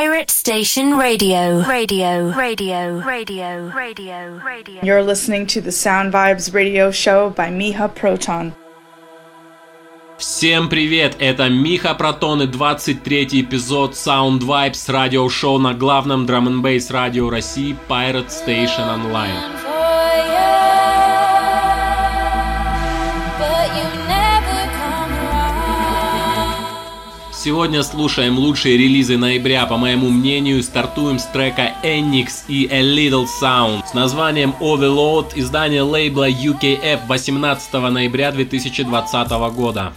Pirate Station Radio. Radio, radio, radio, radio, radio. You're listening to the Sound Vibes radio show by Miha Proton. Всем привет! Это Миха Протон и 23 эпизод Sound Vibes радиошоу на главном драм н бейс радио России Pirate Station Online. Сегодня слушаем лучшие релизы ноября. По моему мнению, стартуем с трека Enix и A Little Sound с названием Overload, издание лейбла UKF 18 ноября 2020 года.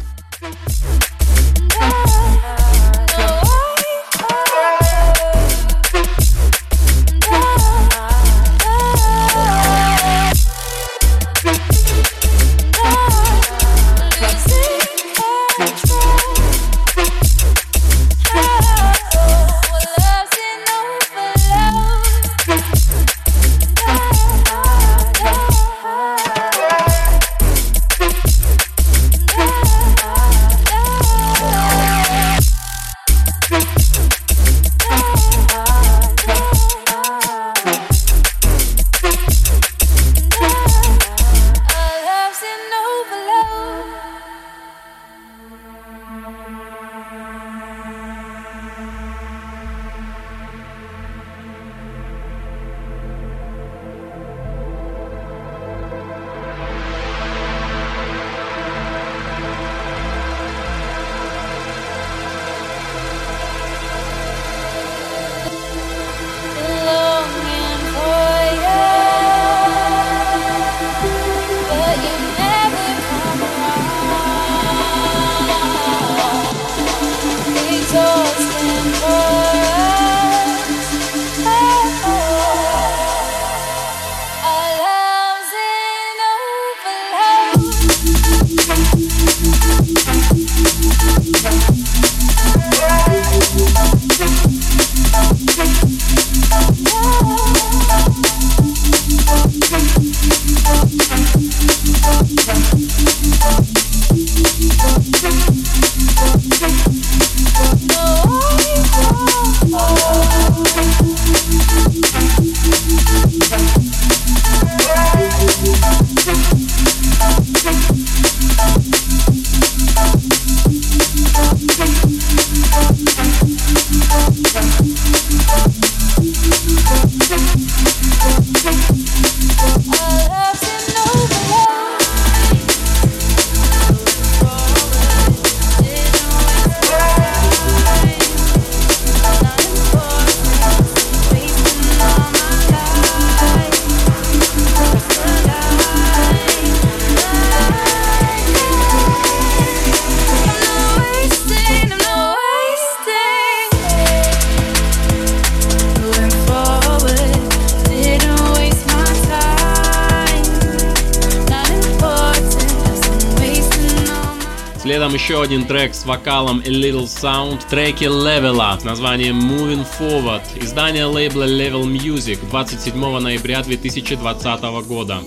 Один трек с вокалом A Little Sound в треке Level Up с названием Moving Forward, издание лейбла Level Music 27 ноября 2020 года.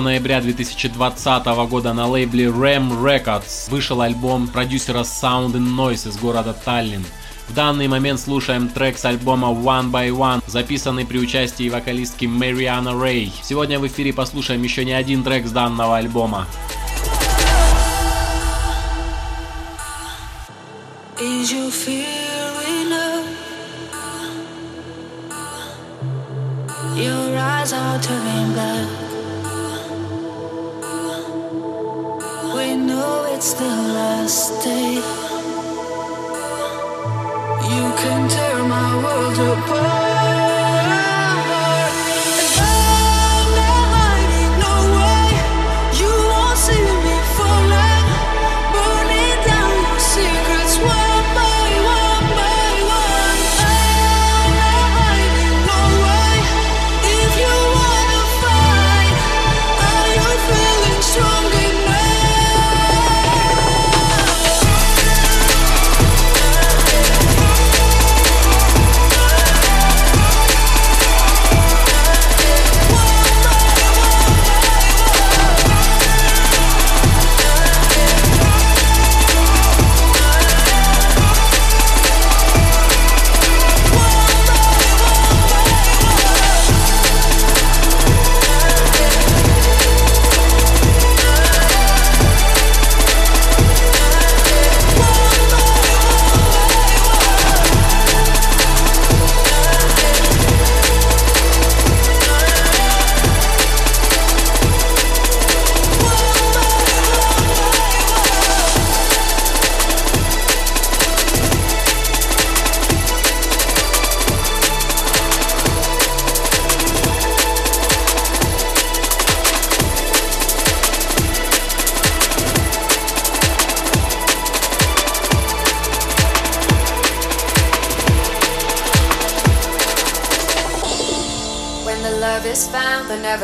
Ноября 2020 года на лейбле Ram Records вышел альбом продюсера Sound and Noise из города Таллин. В данный момент слушаем трек с альбома One by One, записанный при участии вокалистки Мариана Рэй. Сегодня в эфире послушаем еще не один трек с данного альбома.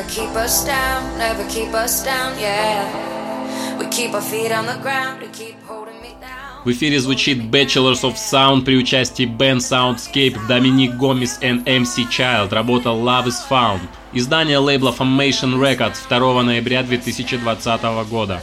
Keep us down, never keep us down, yeah. We keep our feet on the ground to keep holding me down. В эфире звучит Bachelors of Sound при участии Ben Soundscape, Доминик Гомес и MC Child. Работа Love is Found. Издание лейбла Formation Records 2 ноября 2020 года.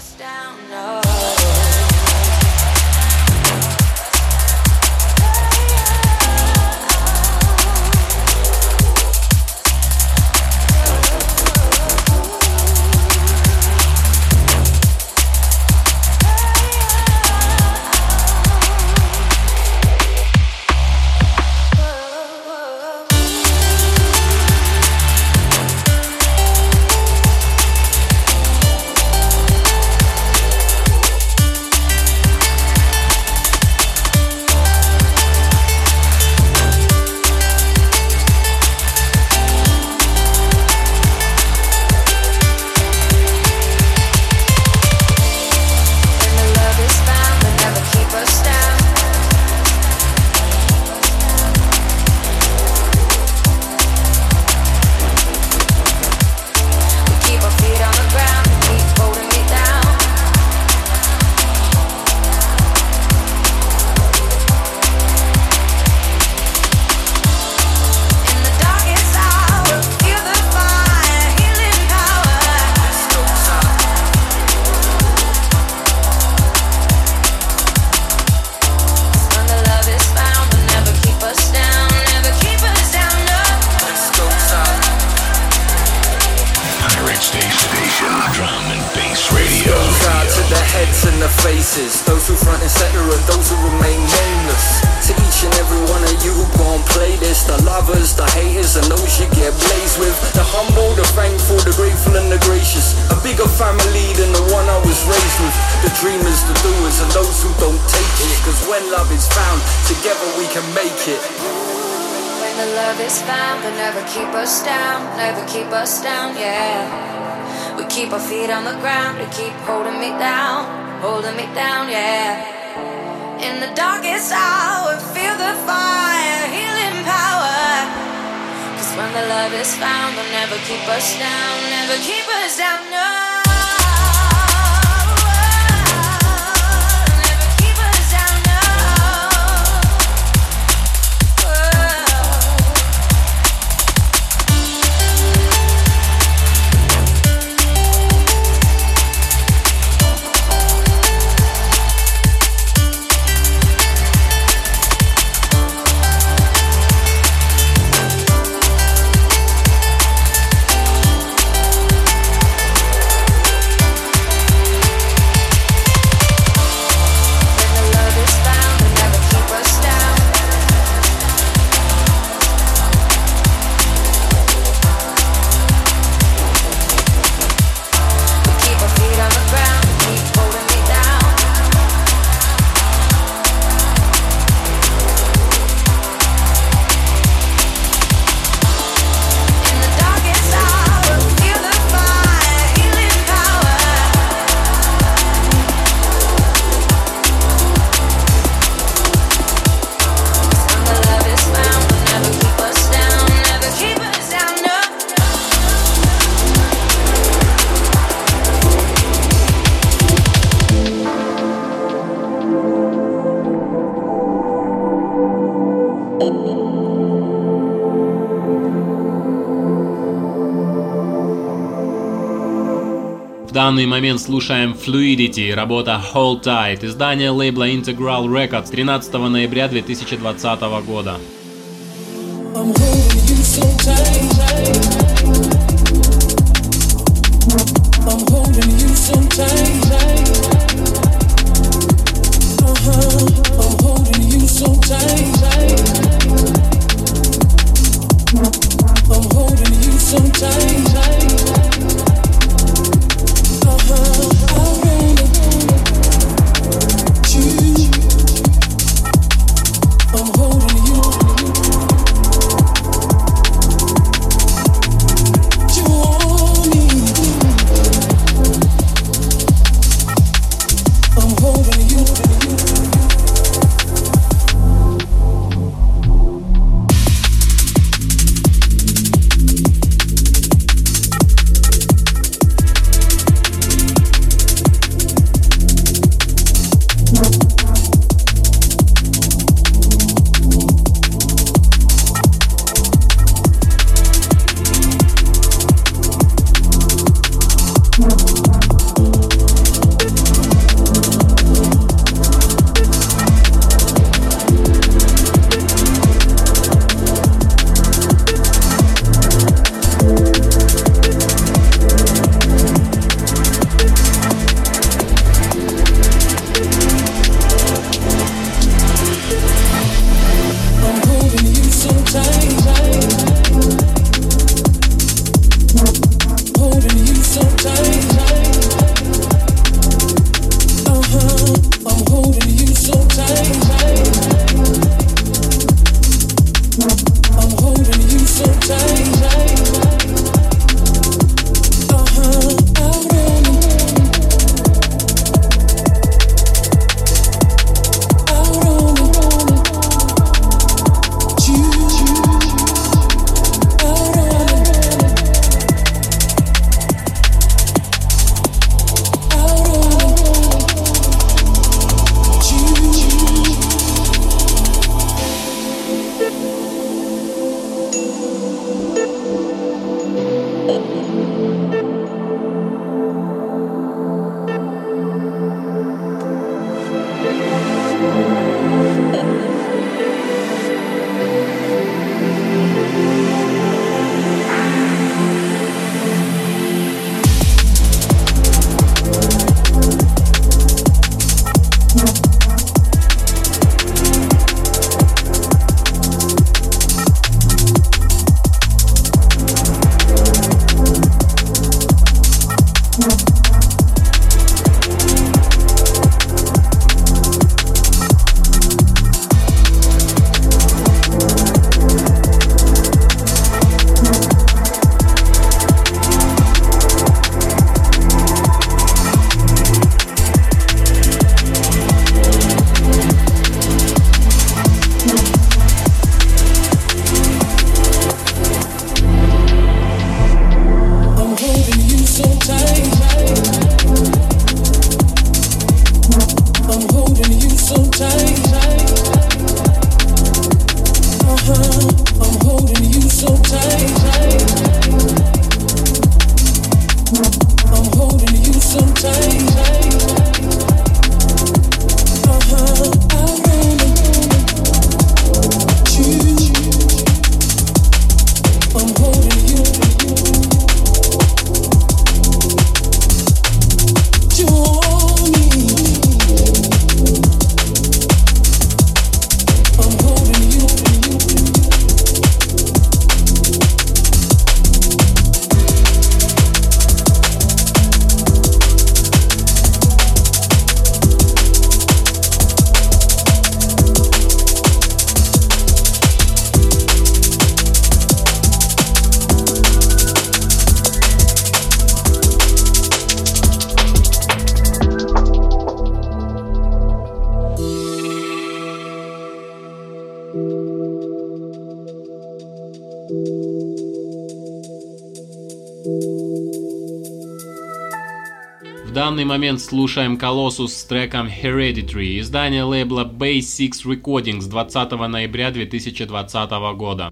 Данный момент слушаем Fluidity, работа Hold Tight, издание лейбла Integral Records 13 ноября 2020 года. Момент слушаем Colossus с треком Hereditary, издание лейбла Base 6 Recordings 20 ноября 2020 года.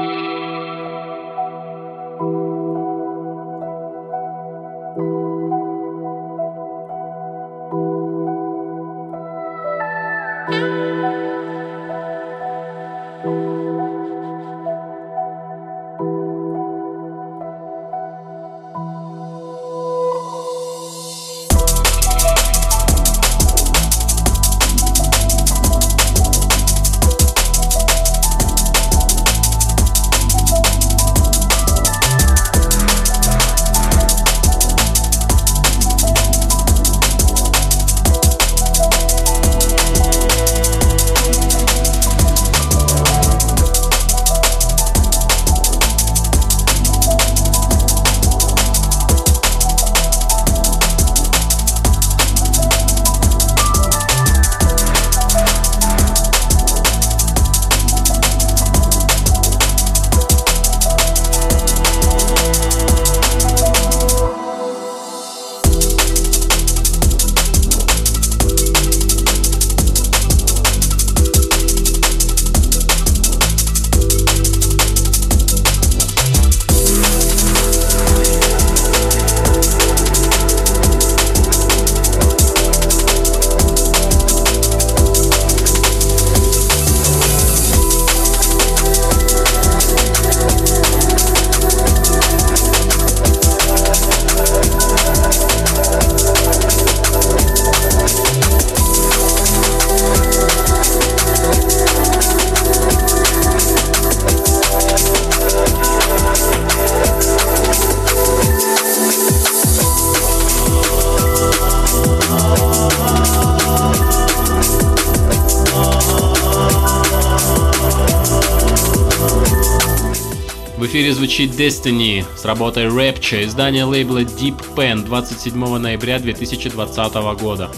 звучит Destiny с работой Rapture, издание лейбла Deep Pen 27 ноября 2020 года.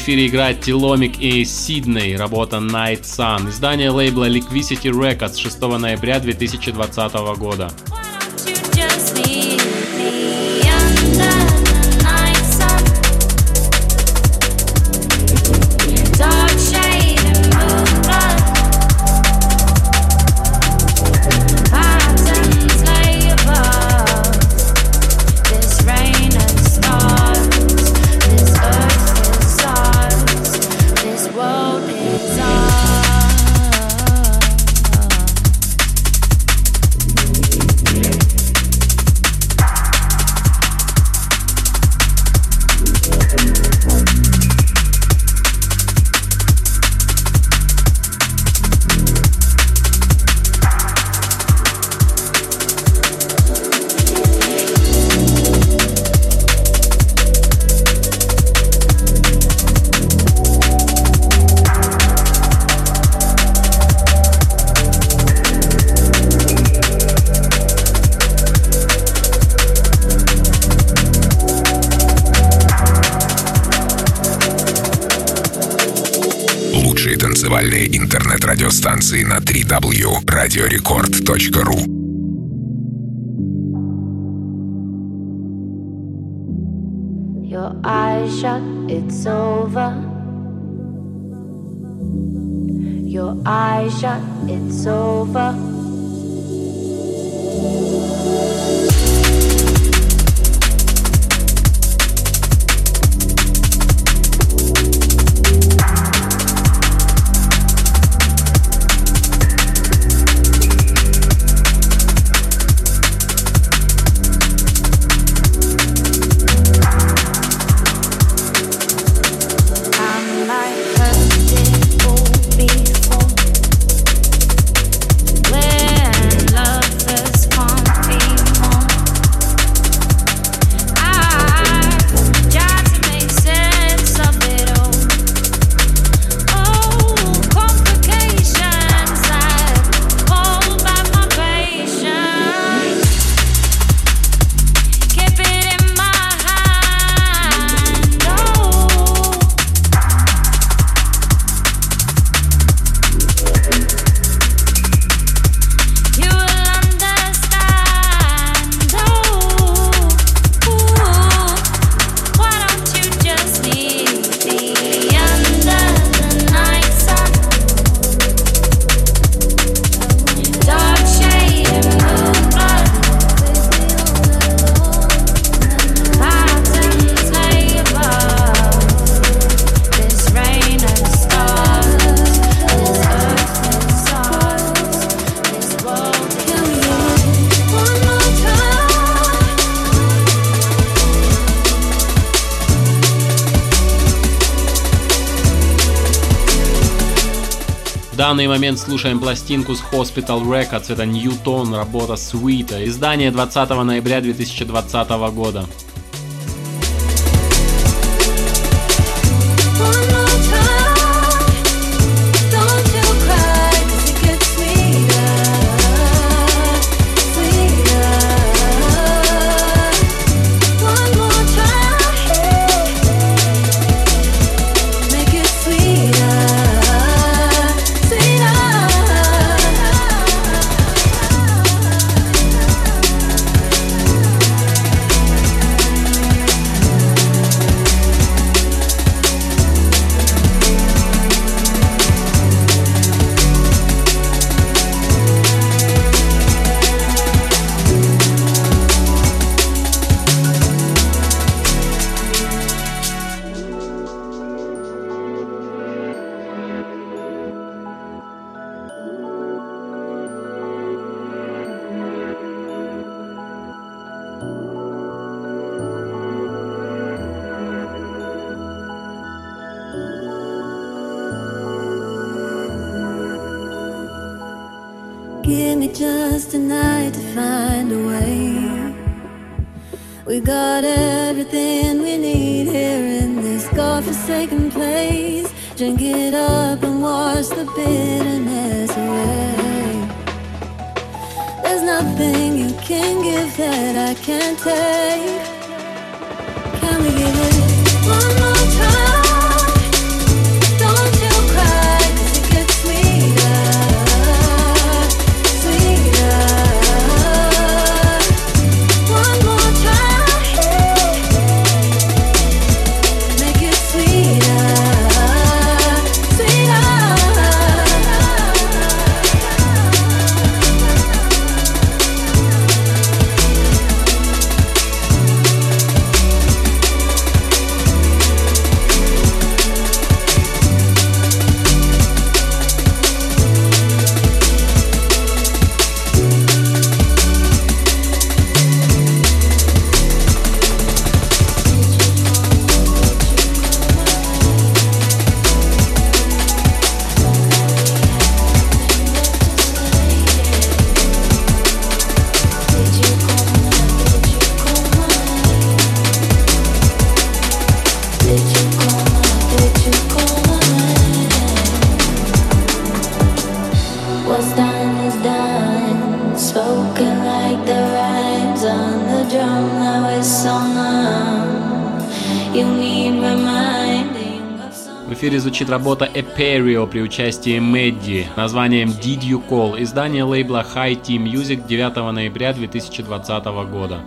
Эфире играет Тиломик и Сидней, работа Night Sun, издание лейбла Liquidity Records 6 ноября 2020 года. desire. 3w radiorecord.ru момент слушаем пластинку с Hospital Records, это Newton, работа Sweet, издание 20 ноября 2020 года. Me just a night to find a way. We got everything we need here in this godforsaken place. Drink it up and wash the bitterness away. There's nothing you can give that I can't take. звучит работа Eperio при участии Мэдди названием Did You Call, издание лейбла High Team Music 9 ноября 2020 года.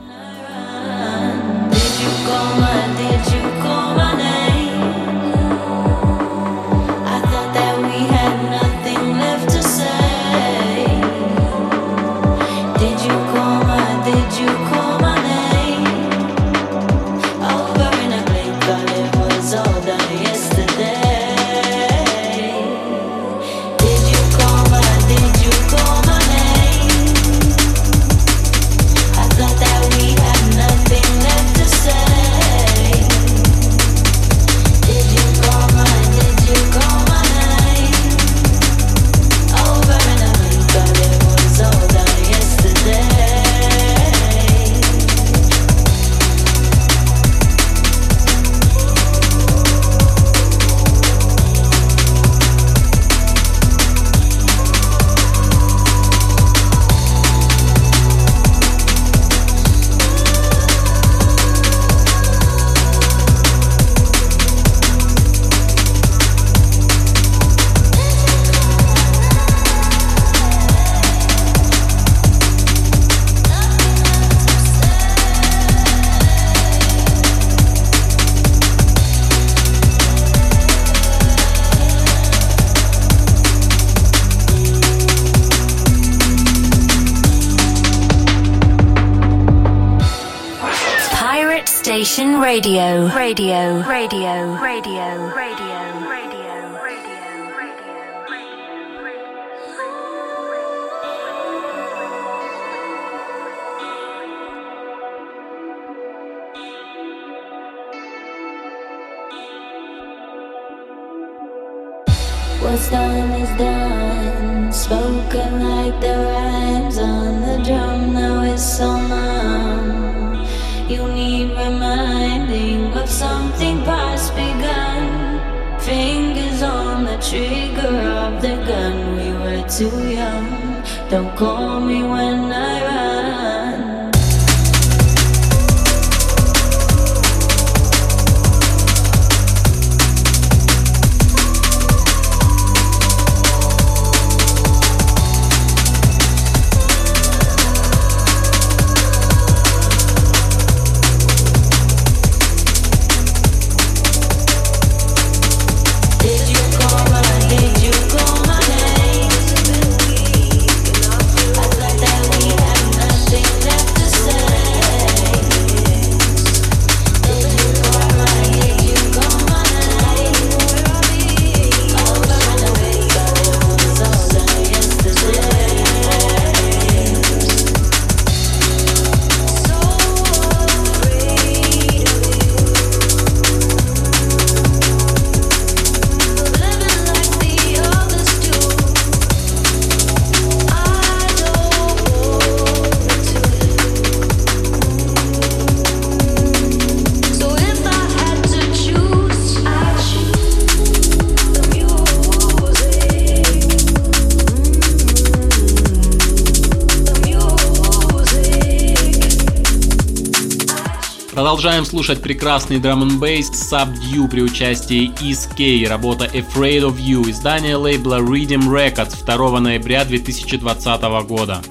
Urban Radio, radio, radio, radio, radio, radio. What's done is done. Spoken like the rhymes on the drum. Now it's on my. too young. Don't call me when I. продолжаем слушать прекрасный драм н бейс Subdue при участии ESK, работа Afraid of You, издание лейбла Rhythm Records 2 ноября 2020 года.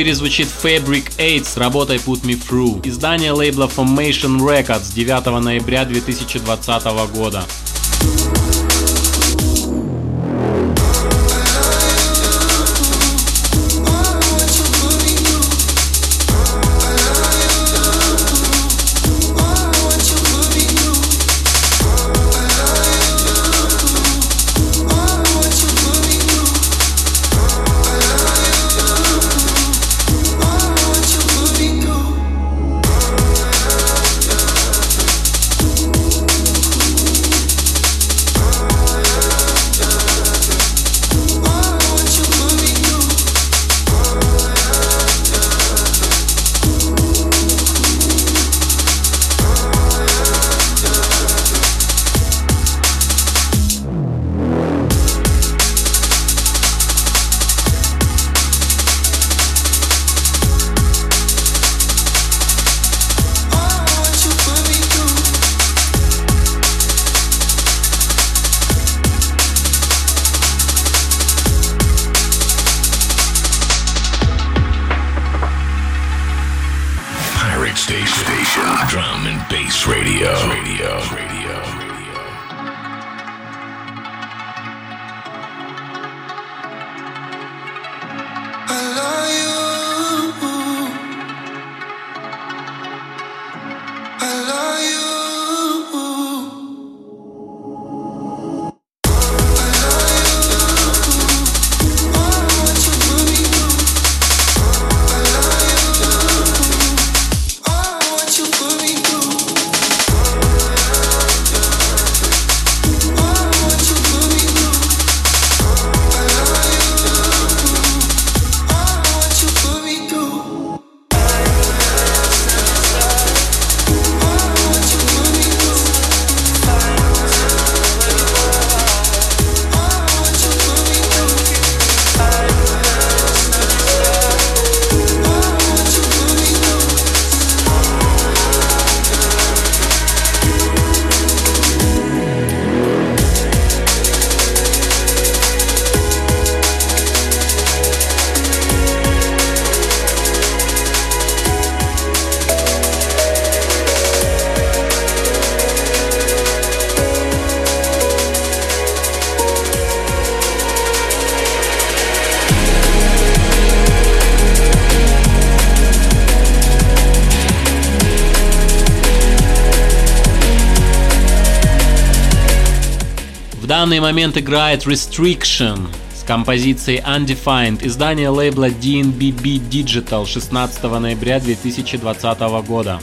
Эфире звучит Fabric 8 с работой Put Me Through. Издание лейбла Formation Records 9 ноября 2020 года. Данный момент играет Restriction с композицией Undefined, издание лейбла DNBB Digital 16 ноября 2020 года.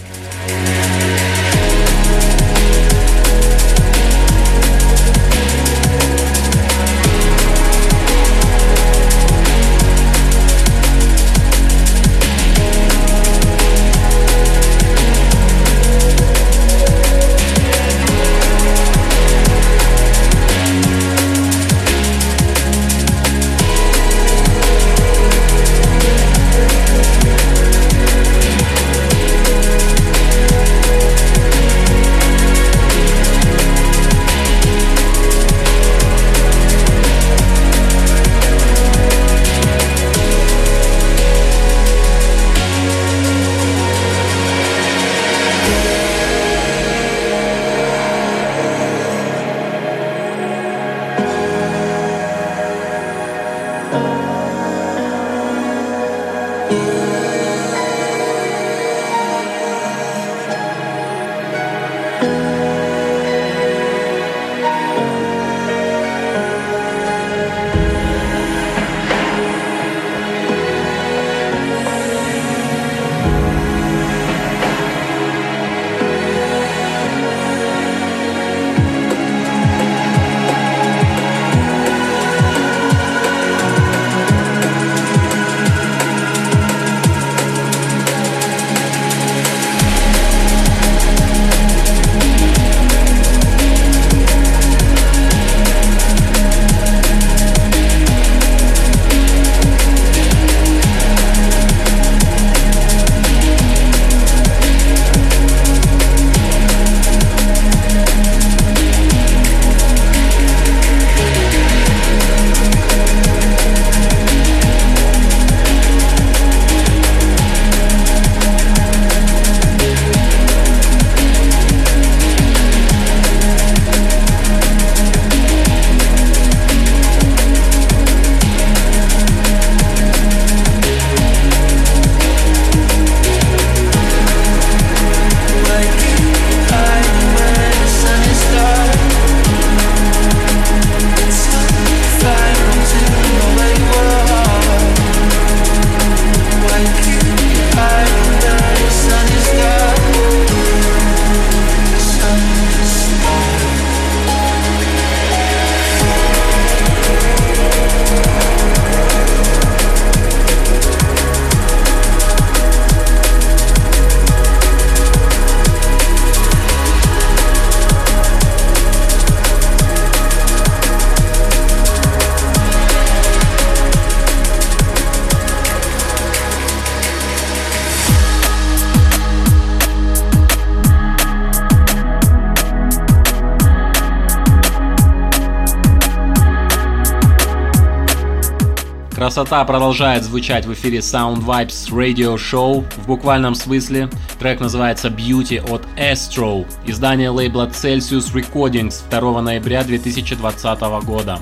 Красота продолжает звучать в эфире Sound Vibes Radio Show в буквальном смысле. Трек называется Beauty от Astro, издание лейбла Celsius Recordings 2 ноября 2020 года.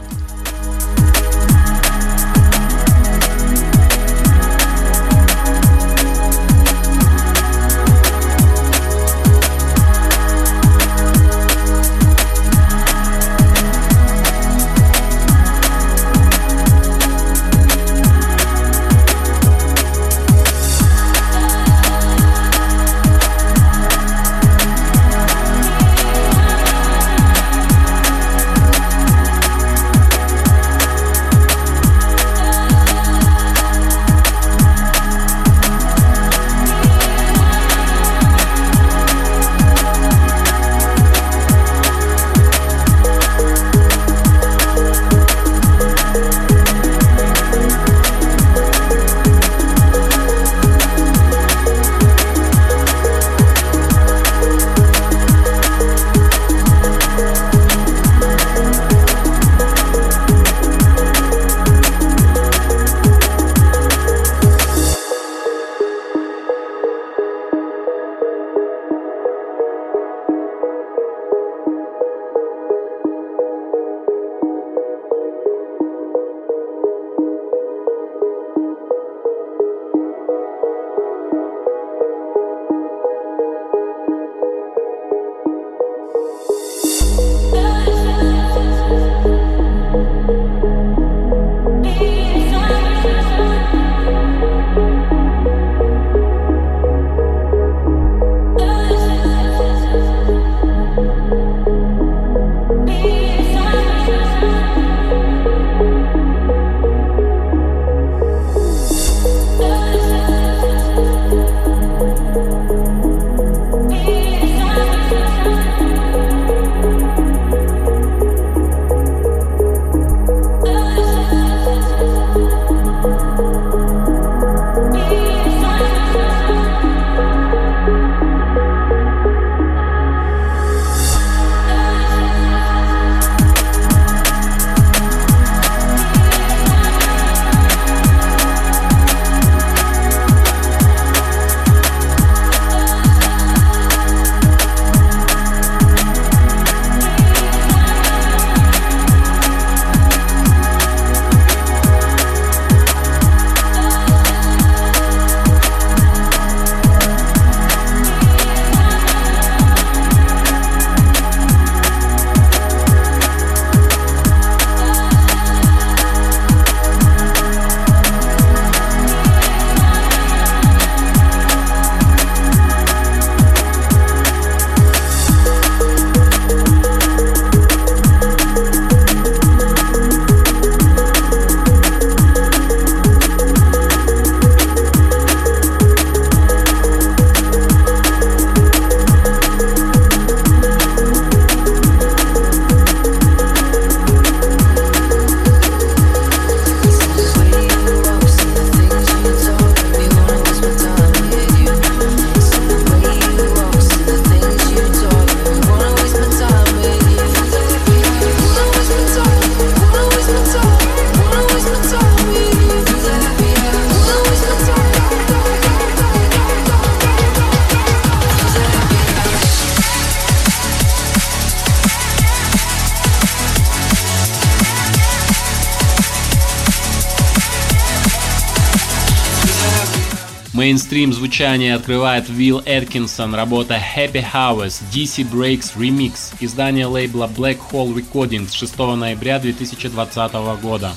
Мейнстрим звучание открывает Вилл Эткинсон, работа Happy Hours DC Breaks Remix, издание лейбла Black Hole Recordings 6 ноября 2020 года.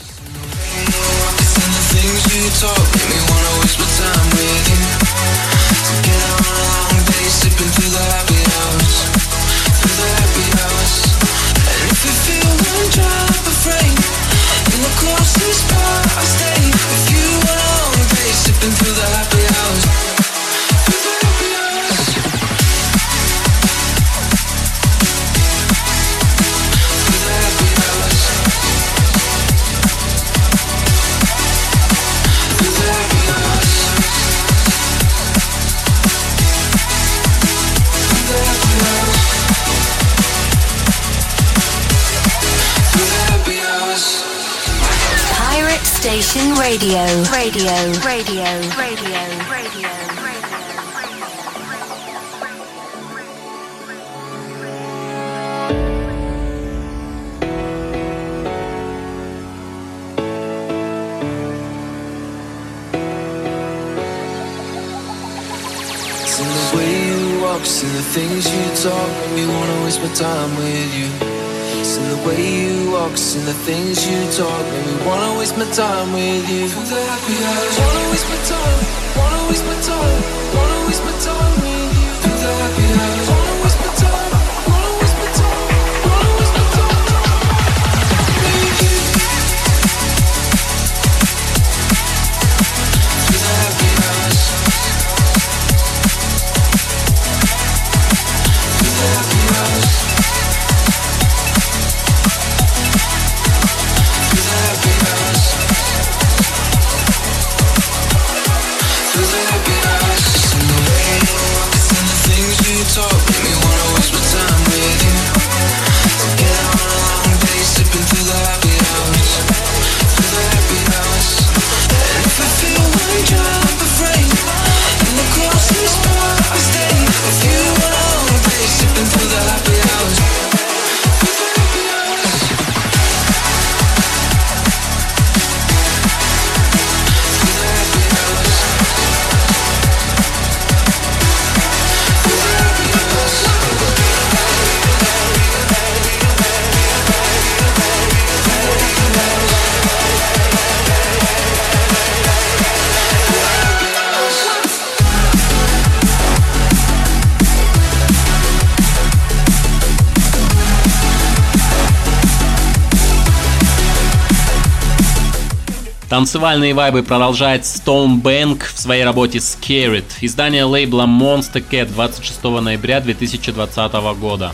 Radio. Radio. My time with you. Wanna waste my time, Танцевальные вайбы продолжает Stone Bank в своей работе Scared, издание лейбла Monster Cat 26 ноября 2020 года.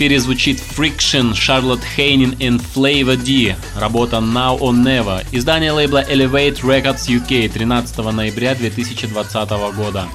Эфире звучит Friction, Charlotte Haynin и Flavor D. Работа Now or Never. Издание лейбла Elevate Records UK 13 ноября 2020 года.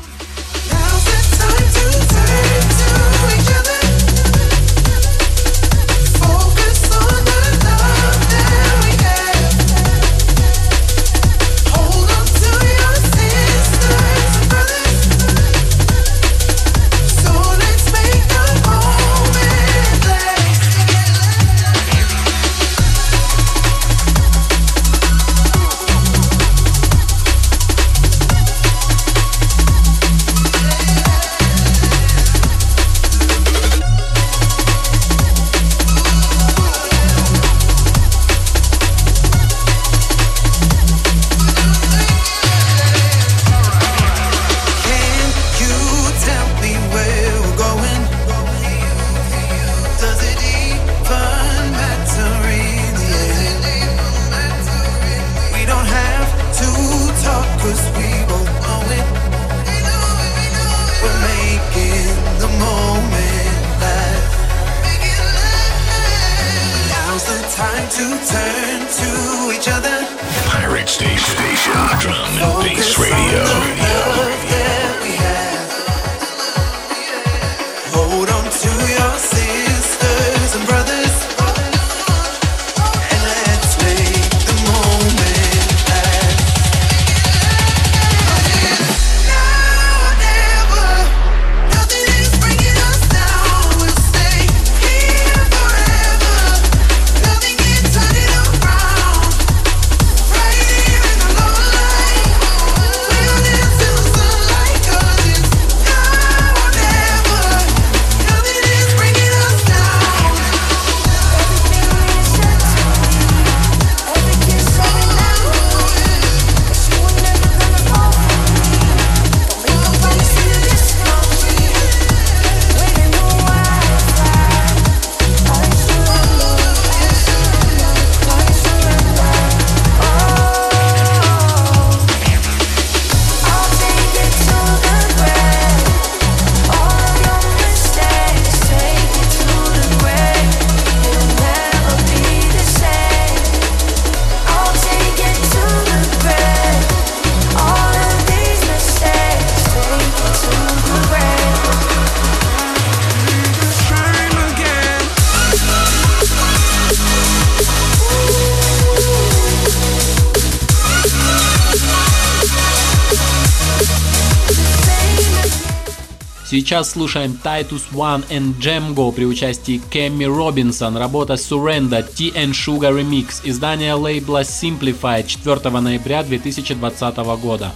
Сейчас слушаем Titus One and Jamgo при участии Кэмми Робинсон, работа Surrender, Tea and Sugar Remix, издание лейбла Simplify 4 ноября 2020 года.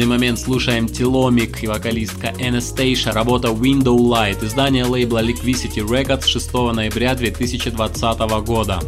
Данный момент. Слушаем Теломик и вокалистка Anastasia, работа Window Light, издание лейбла Liquidity Records 6 ноября 2020 года.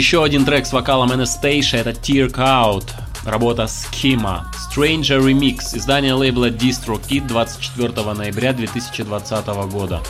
Еще один трек с вокалом Anastasia это Tear Out, работа Schema, Stranger Remix, издание лейбла DistroKid 24 ноября 2020 года.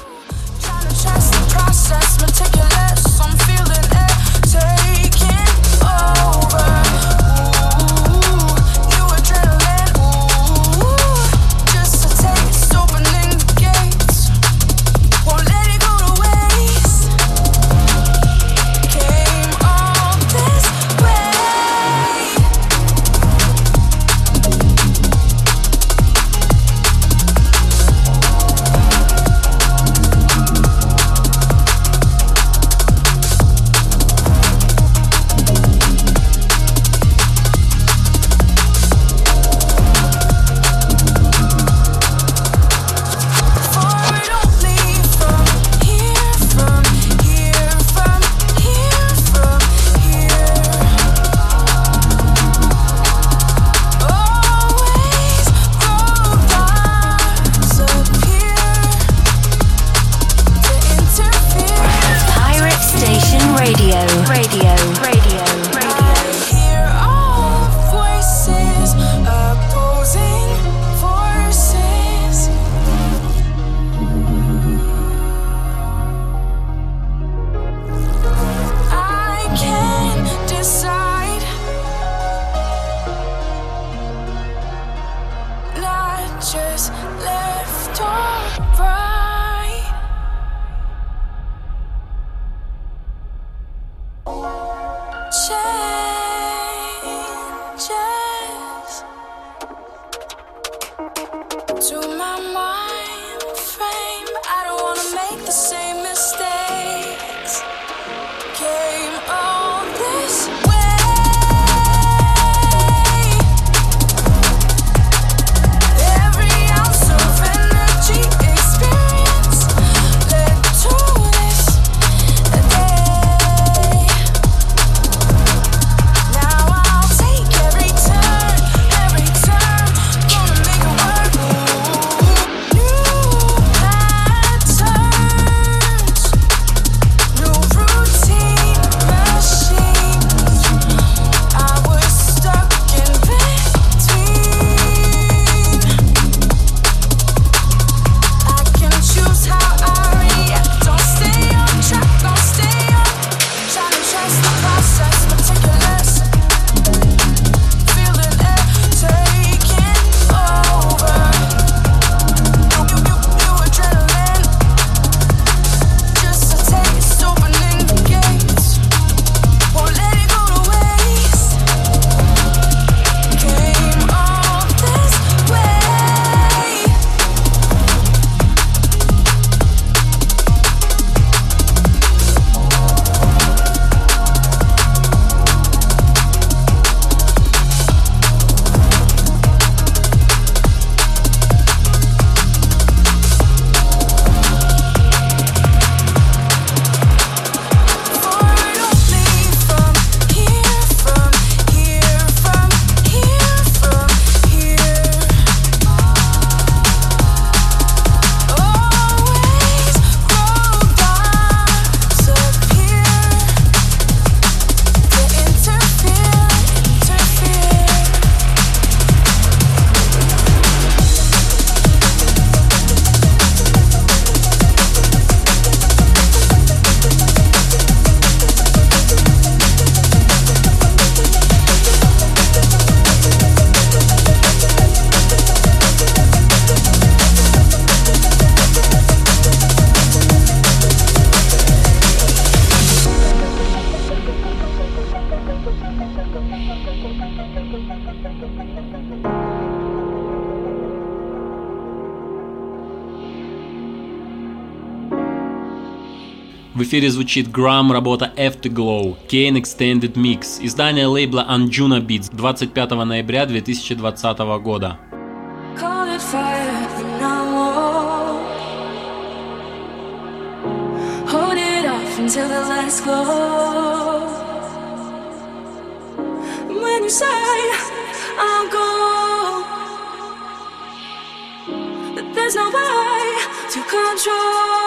Эфире звучит Grum, работа Afterglow, Kane Extended Mix, издание лейбла Anjuna Beats 25 ноября 2020 года. glow. Way to control.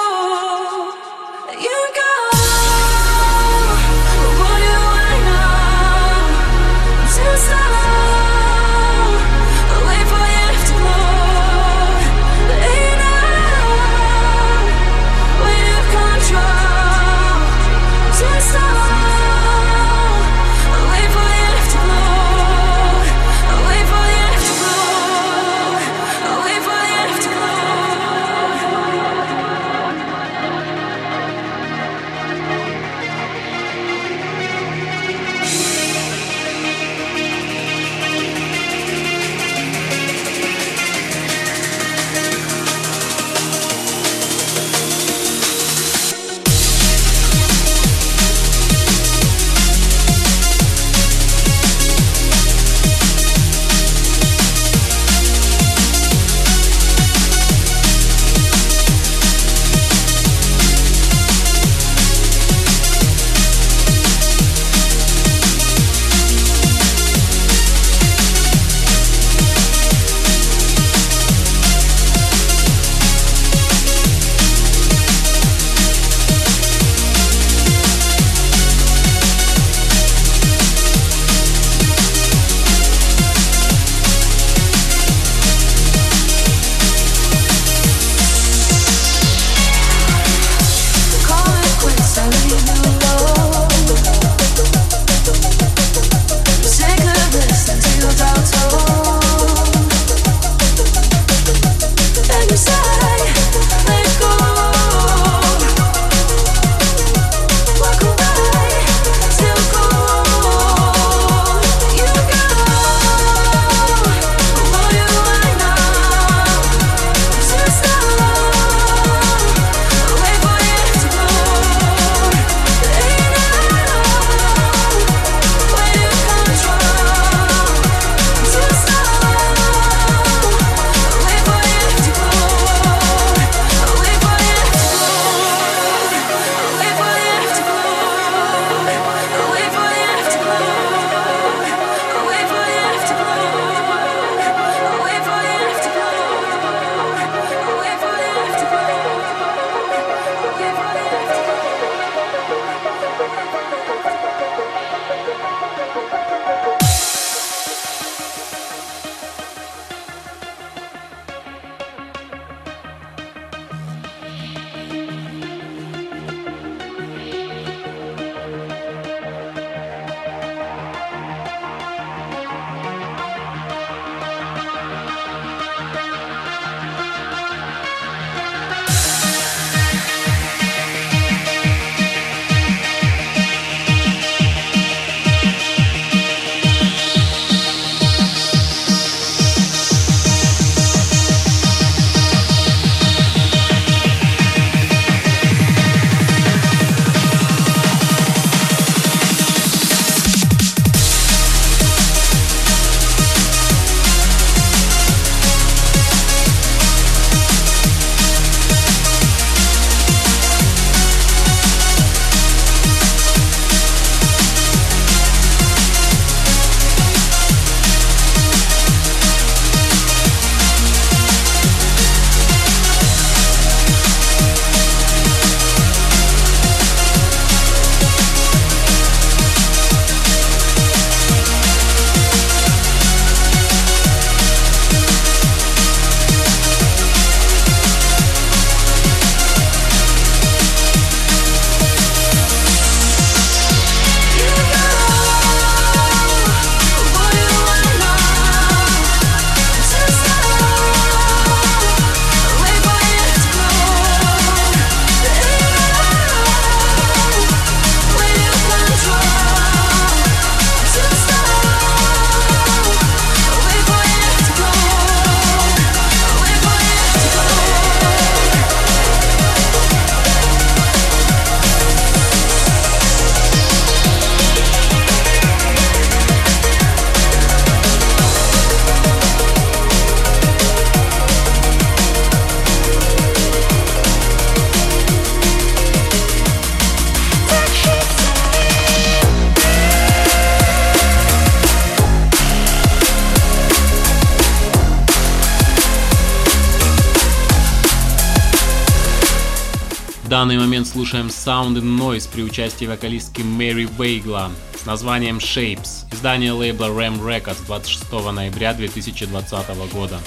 Слушаем Sound and Noise при участии вокалистки Мэри Вейгла с названием Shapes, издание лейбла Ram Records 26 ноября 2020 года.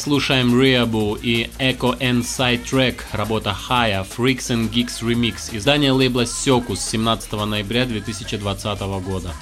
Слушаем Riabu и Echo and Side Track, работа Haya, Freaks and Geeks Remix, издание лейбла Secus 17 ноября 2020 года.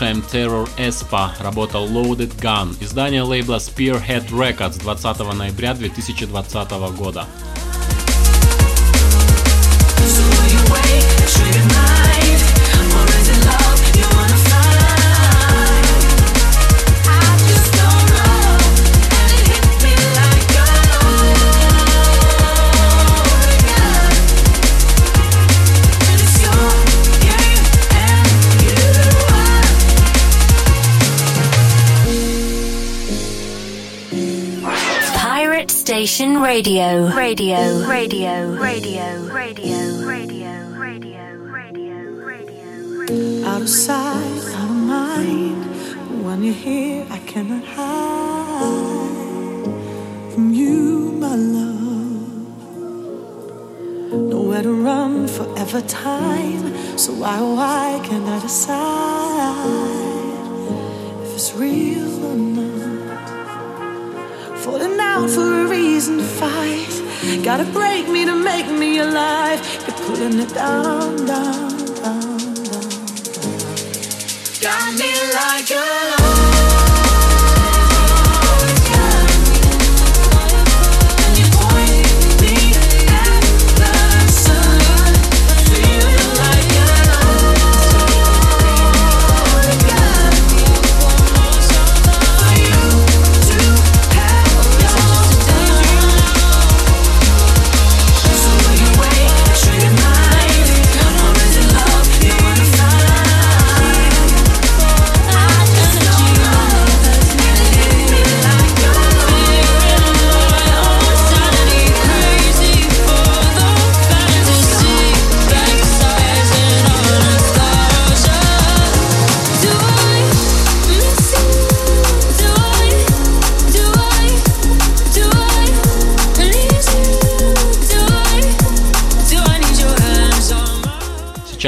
Слушаем Terror Espa, работа Loaded Gun, издание лейбла Spearhead Records 20 ноября 2020 года. Station Radio. Radio. Radio. Radio. Radio. Radio. Radio. Radio. Out of sight, out of mind. When you're here, I cannot hide from you, my love. Nowhere to run, forever time. So why, why can't I decide if it's real or not? Falling out for Gotta break me to make me alive. You're pulling it down, down,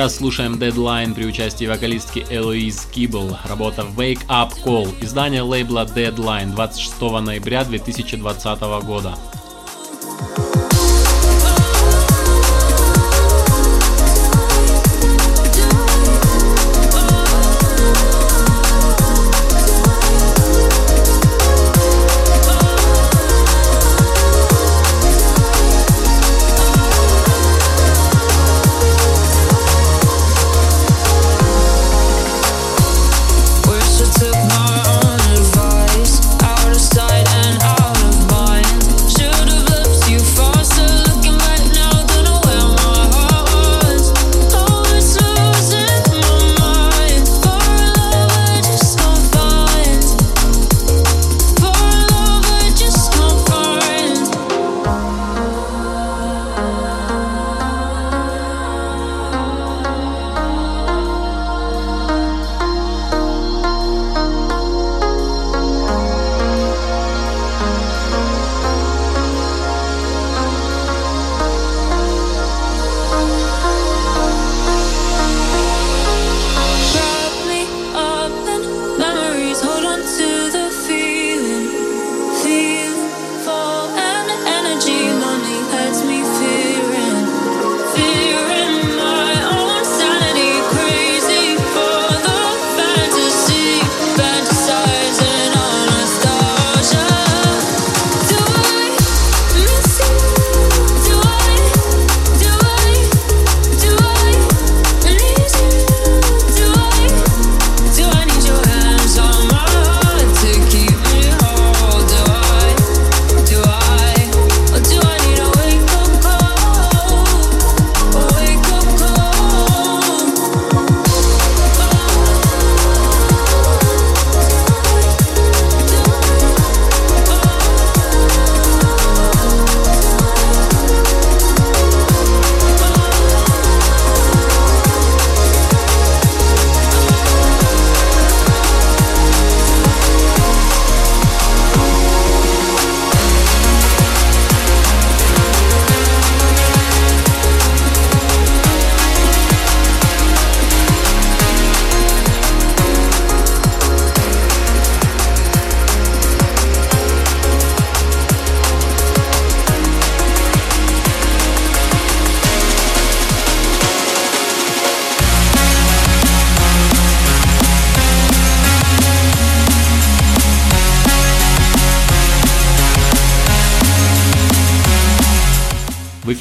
Сейчас слушаем Deadline при участии вокалистки Элоиз Кибл, работа Wake Up Call, издание лейбла Deadline 26 ноября 2020 года.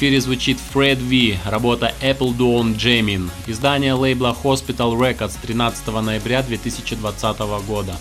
Эфире звучит Fred V, работа Apple Dawn Jamming, издание лейбла Hospital Records 13 ноября 2020 года.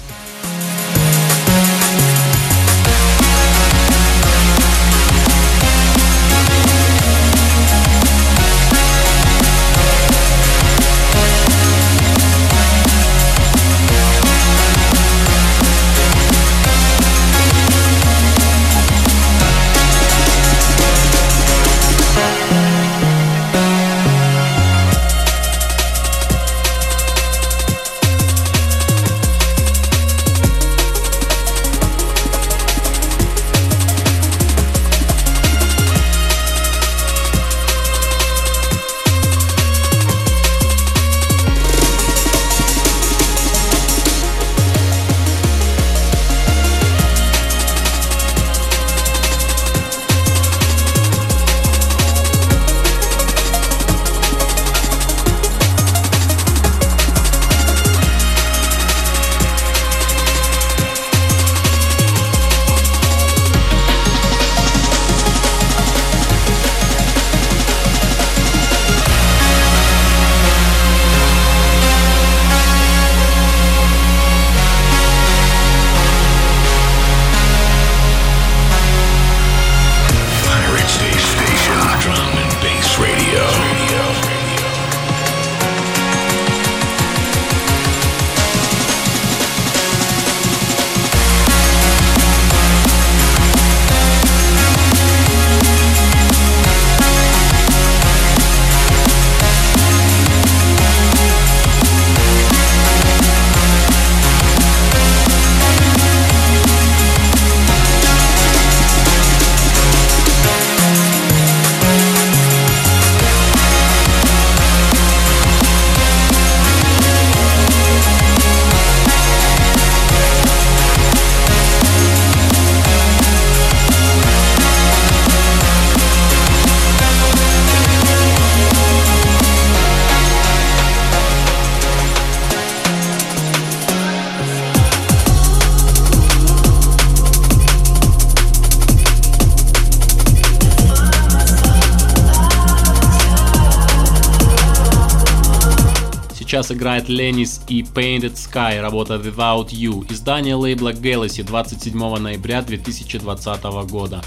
Играет Ленис и Painted Sky, работа Without You, издание лейбла Galaxy 27 ноября 2020 года.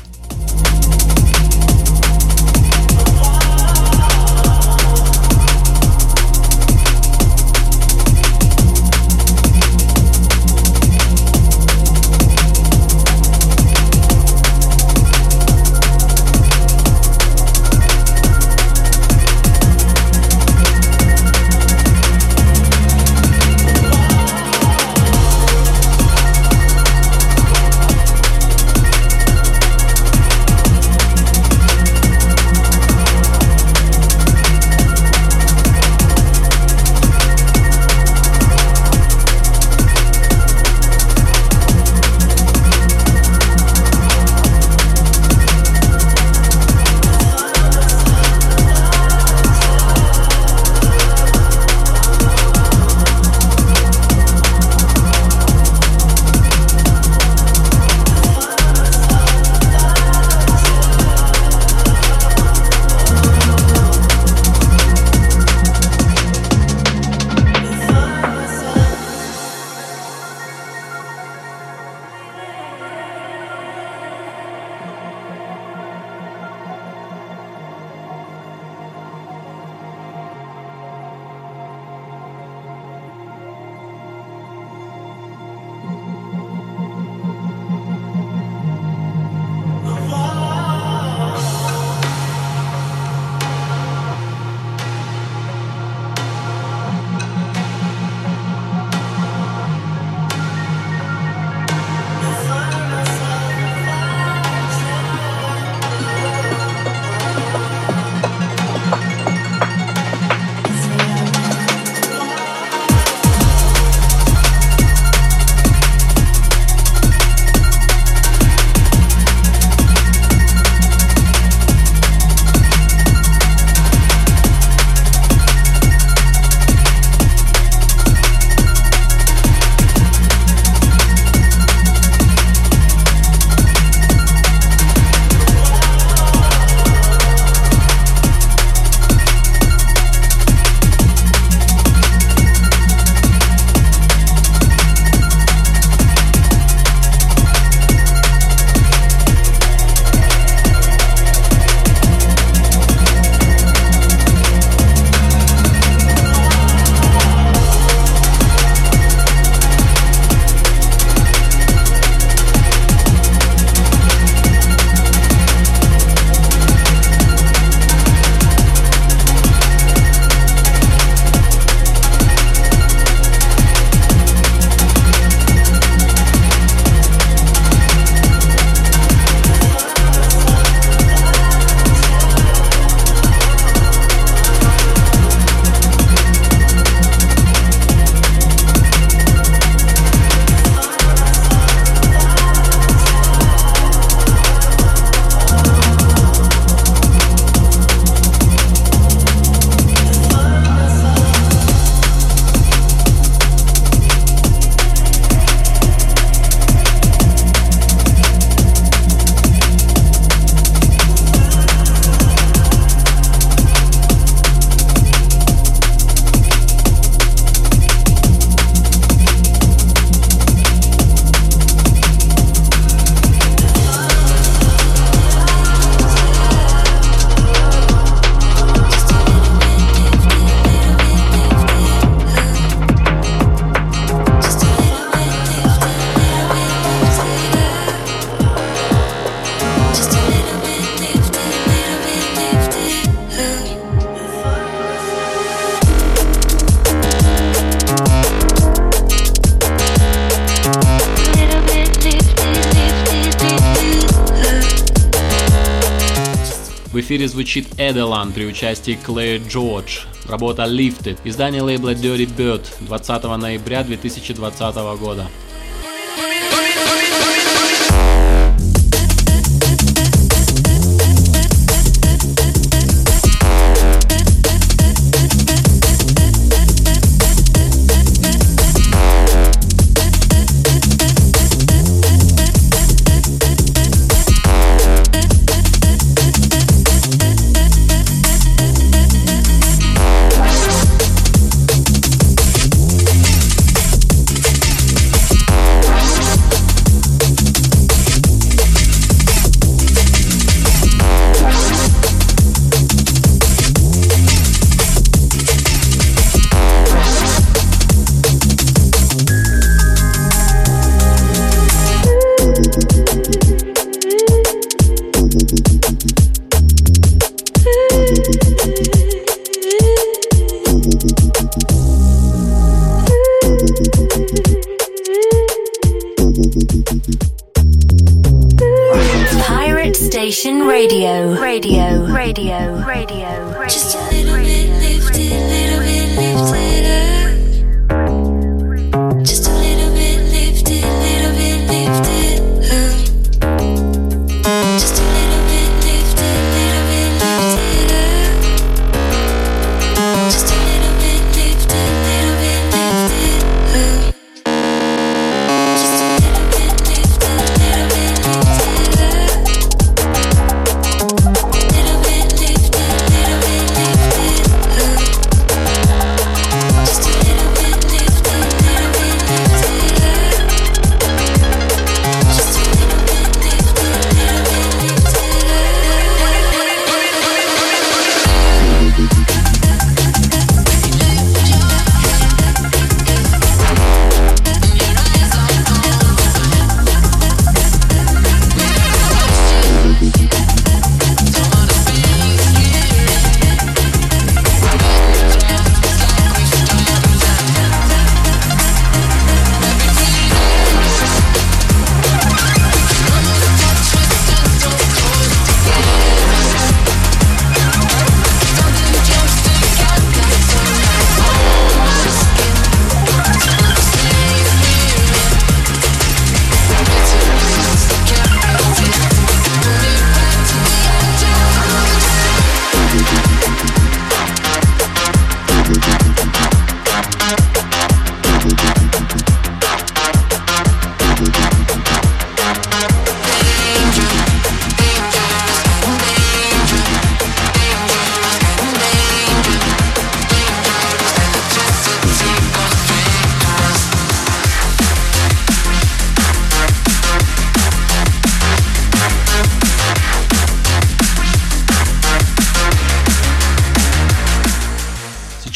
Эфире звучит Эделан при участии Клэр Джордж. Работа Lifted. Издание лейбла Dirty Bird 20 ноября 2020 года.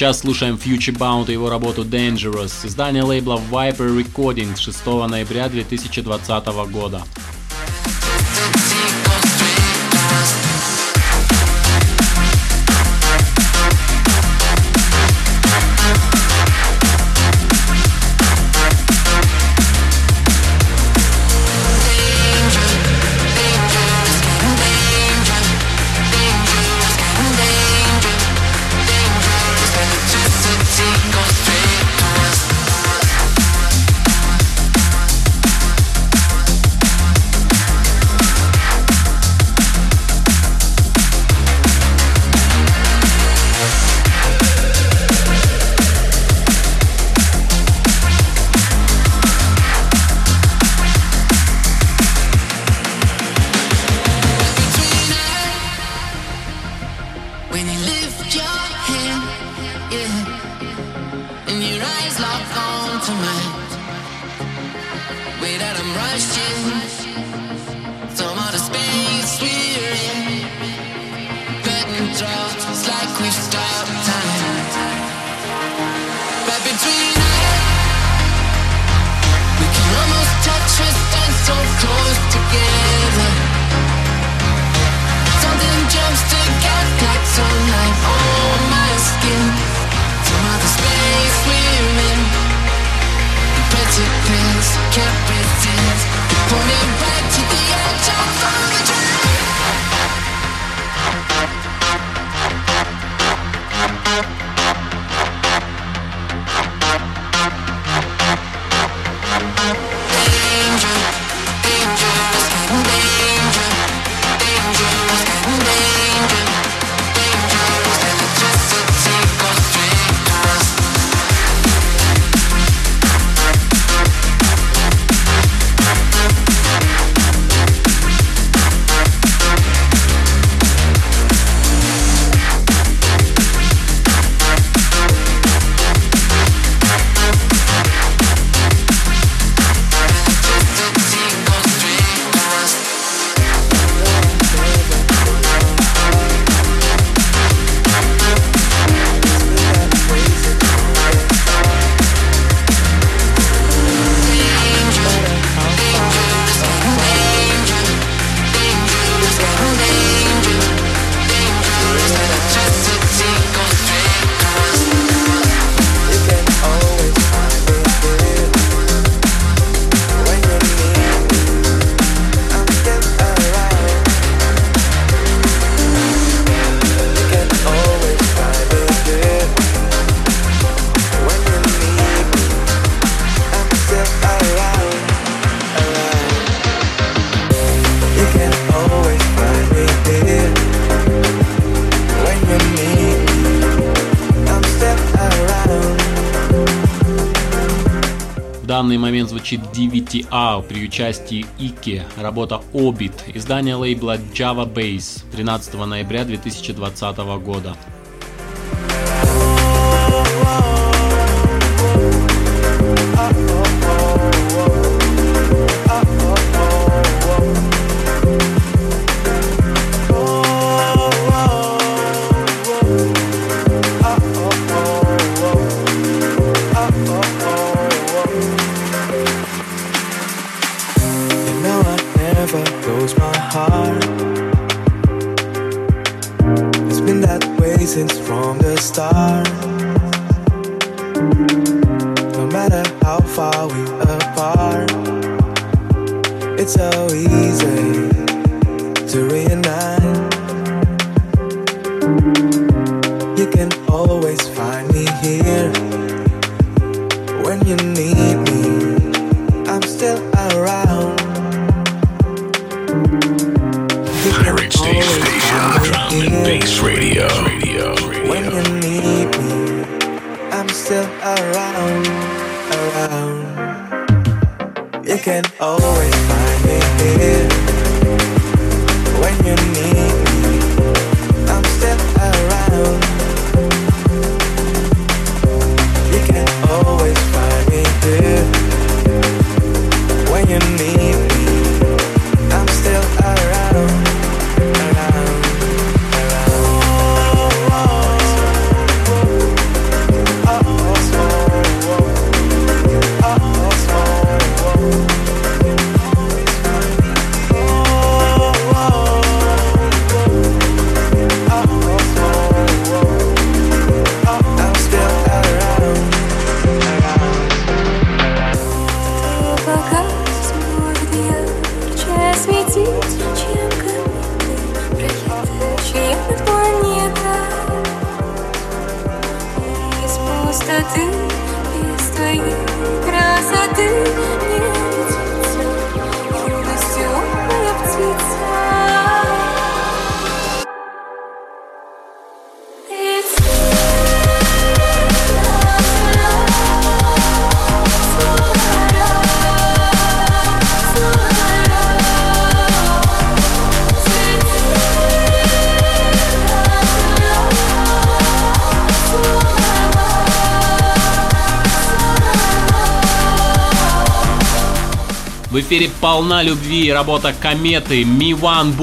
Сейчас слушаем Future Bound и его работу Dangerous, издание лейбла Viper Recordings 6 ноября 2020 года. DVTR при участии Ики, работа Obit, издание лейбла Java Base 13 ноября 2020 года. В эфире полна любви работа кометы Mi One.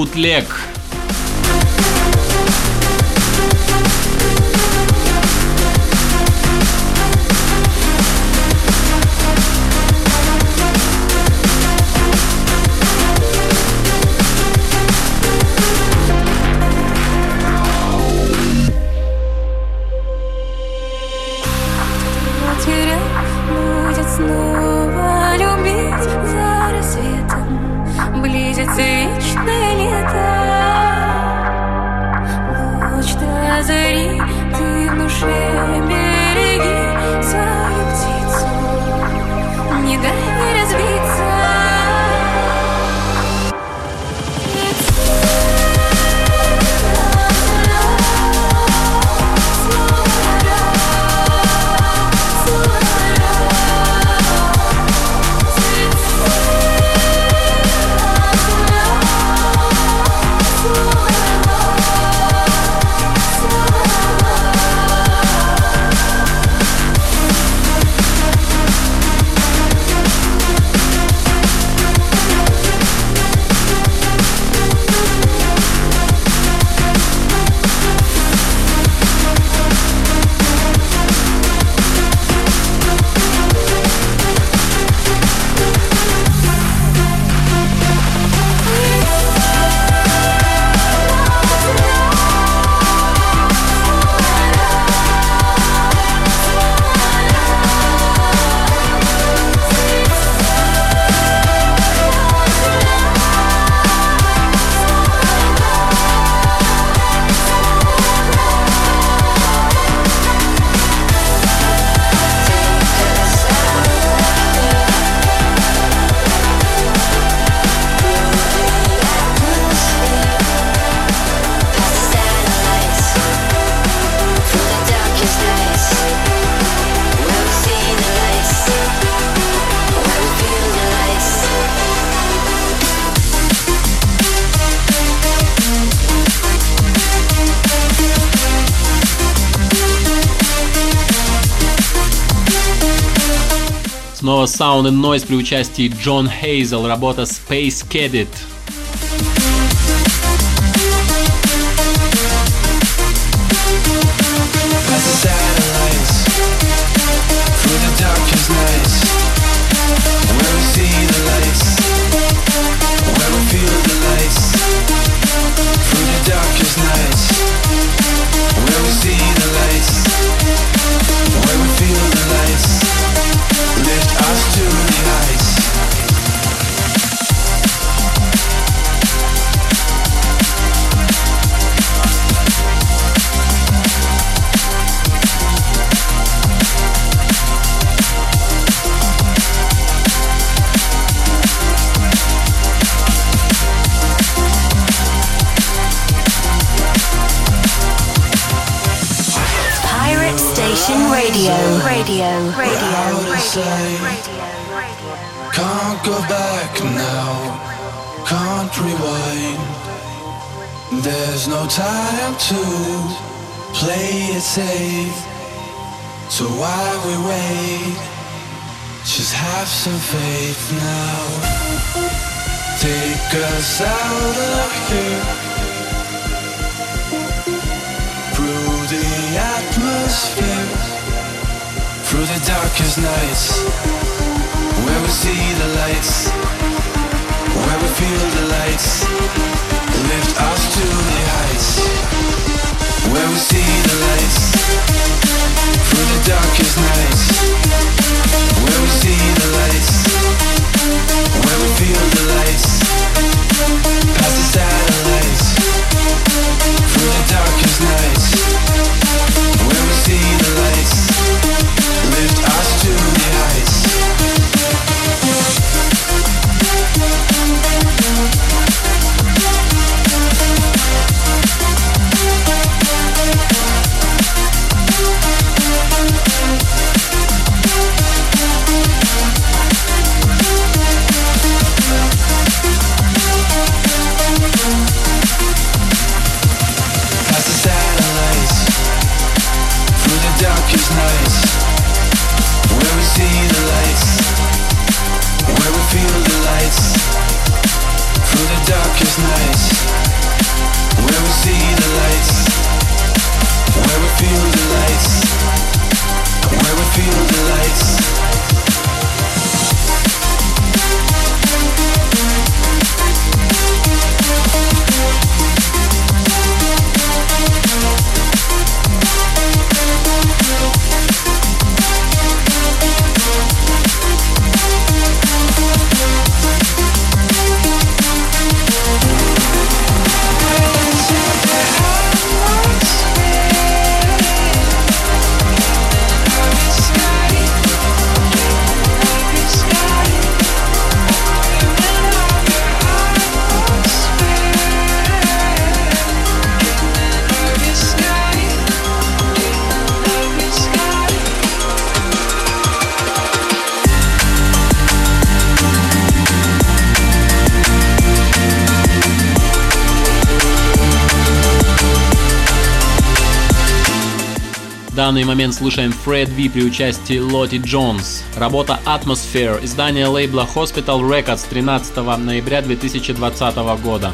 Sound and Noise при участии Джон Хейзел, работа Space Cadet. To play it safe. So why we wait? Just have some faith now. Take us out of here. Through the atmosphere. Through the darkest nights. Where we see the lights. Where we feel the lights. Lift us to the heights. Where we see the lights Through the darkest nights. Where we see the lights Where we feel the lights. Past the satellites Through the darkest nights. Where we see the lights Lift us to the Where we see the lights. Where we feel the lights. Through the darkest nights. Where we see the lights. Where we feel the lights. Where we feel the lights. We'll be right back. Данный момент слушаем Фред Ви при участии Лоти Джонс. Работа Atmosphere, издание лейбла Hospital Records 13 ноября 2020 года.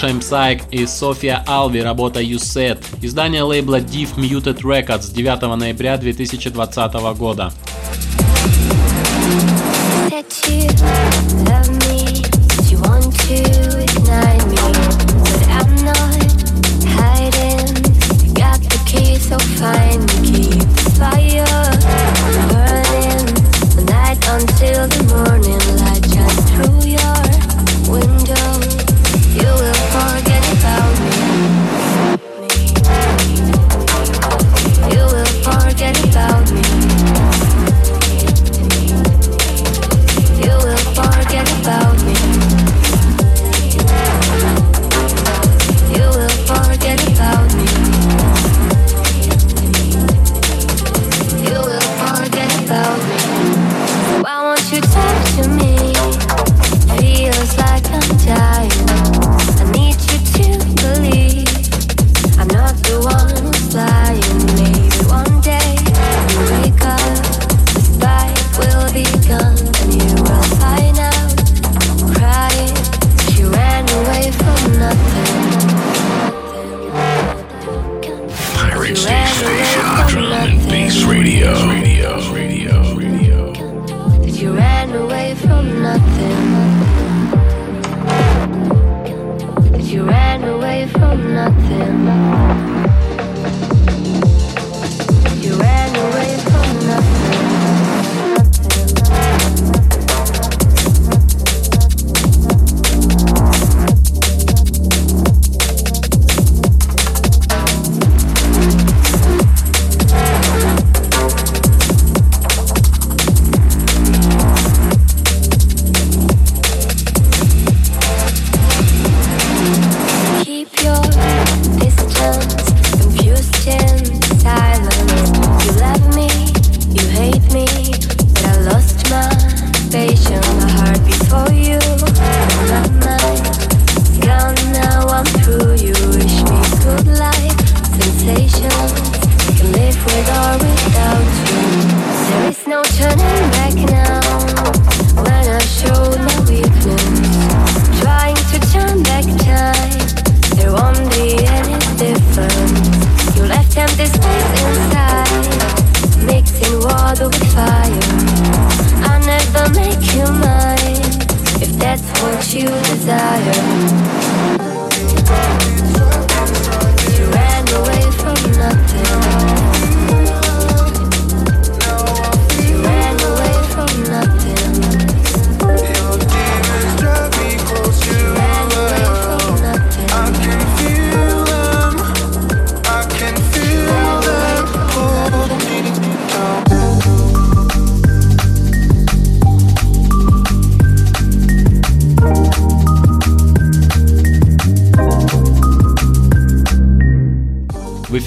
Слушаем Psych и София Алви, работа You Said, издание лейбла Deep Muted Records 9 ноября 2020 года.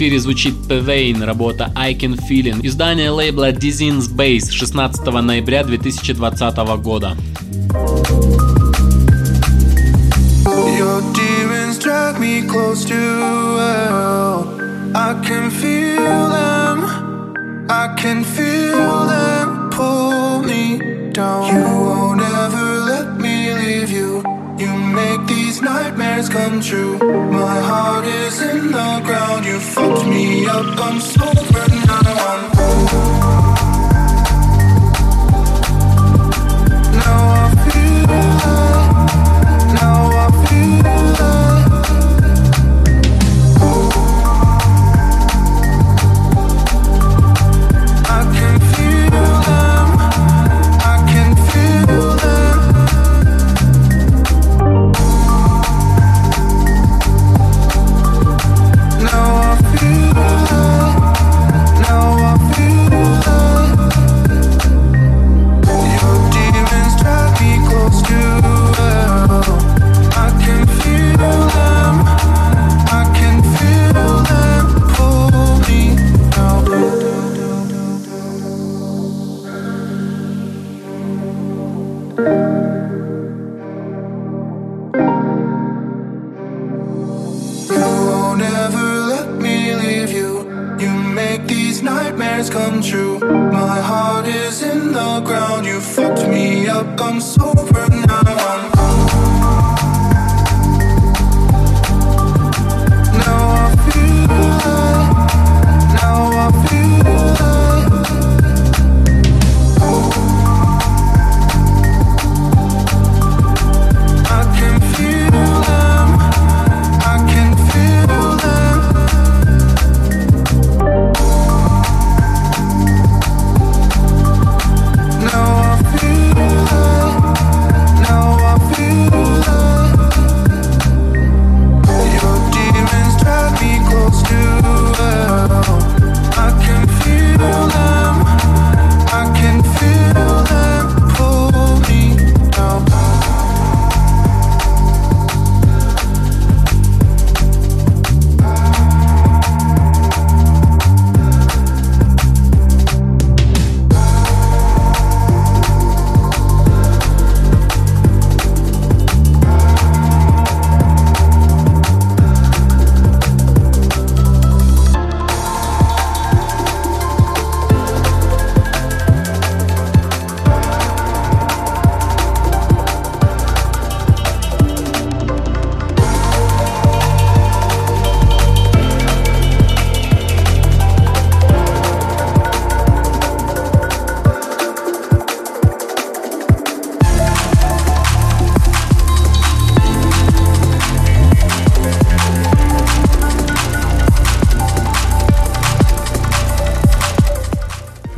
эфире звучит Pavain, работа I Can Feeling, издание лейбла Dizin's Base 16 ноября 2020 года. Your demons drag me close to hell. I can feel them, I can feel them pull me down. You lies come true. My heart is in the ground. You fucked me up. I'm sober now. I'm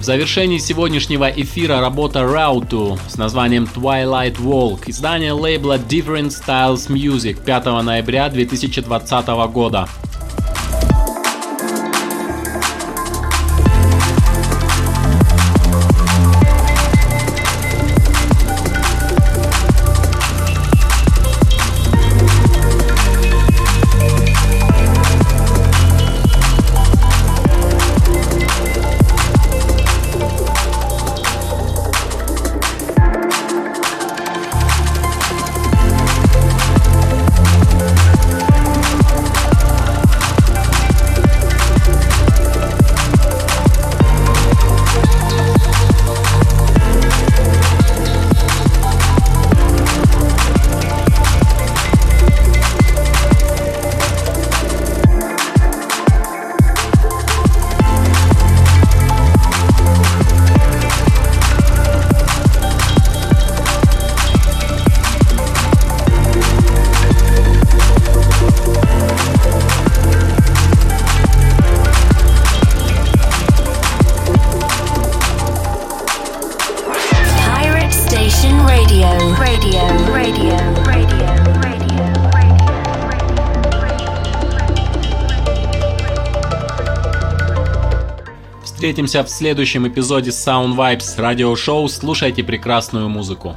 завершении сегодняшнего эфира работа Rautu с названием Twilight Walk, издание лейбла Different Styles Music 5 ноября 2020 года. Встретимся в следующем эпизоде Sound Vibes радиошоу. Слушайте прекрасную музыку.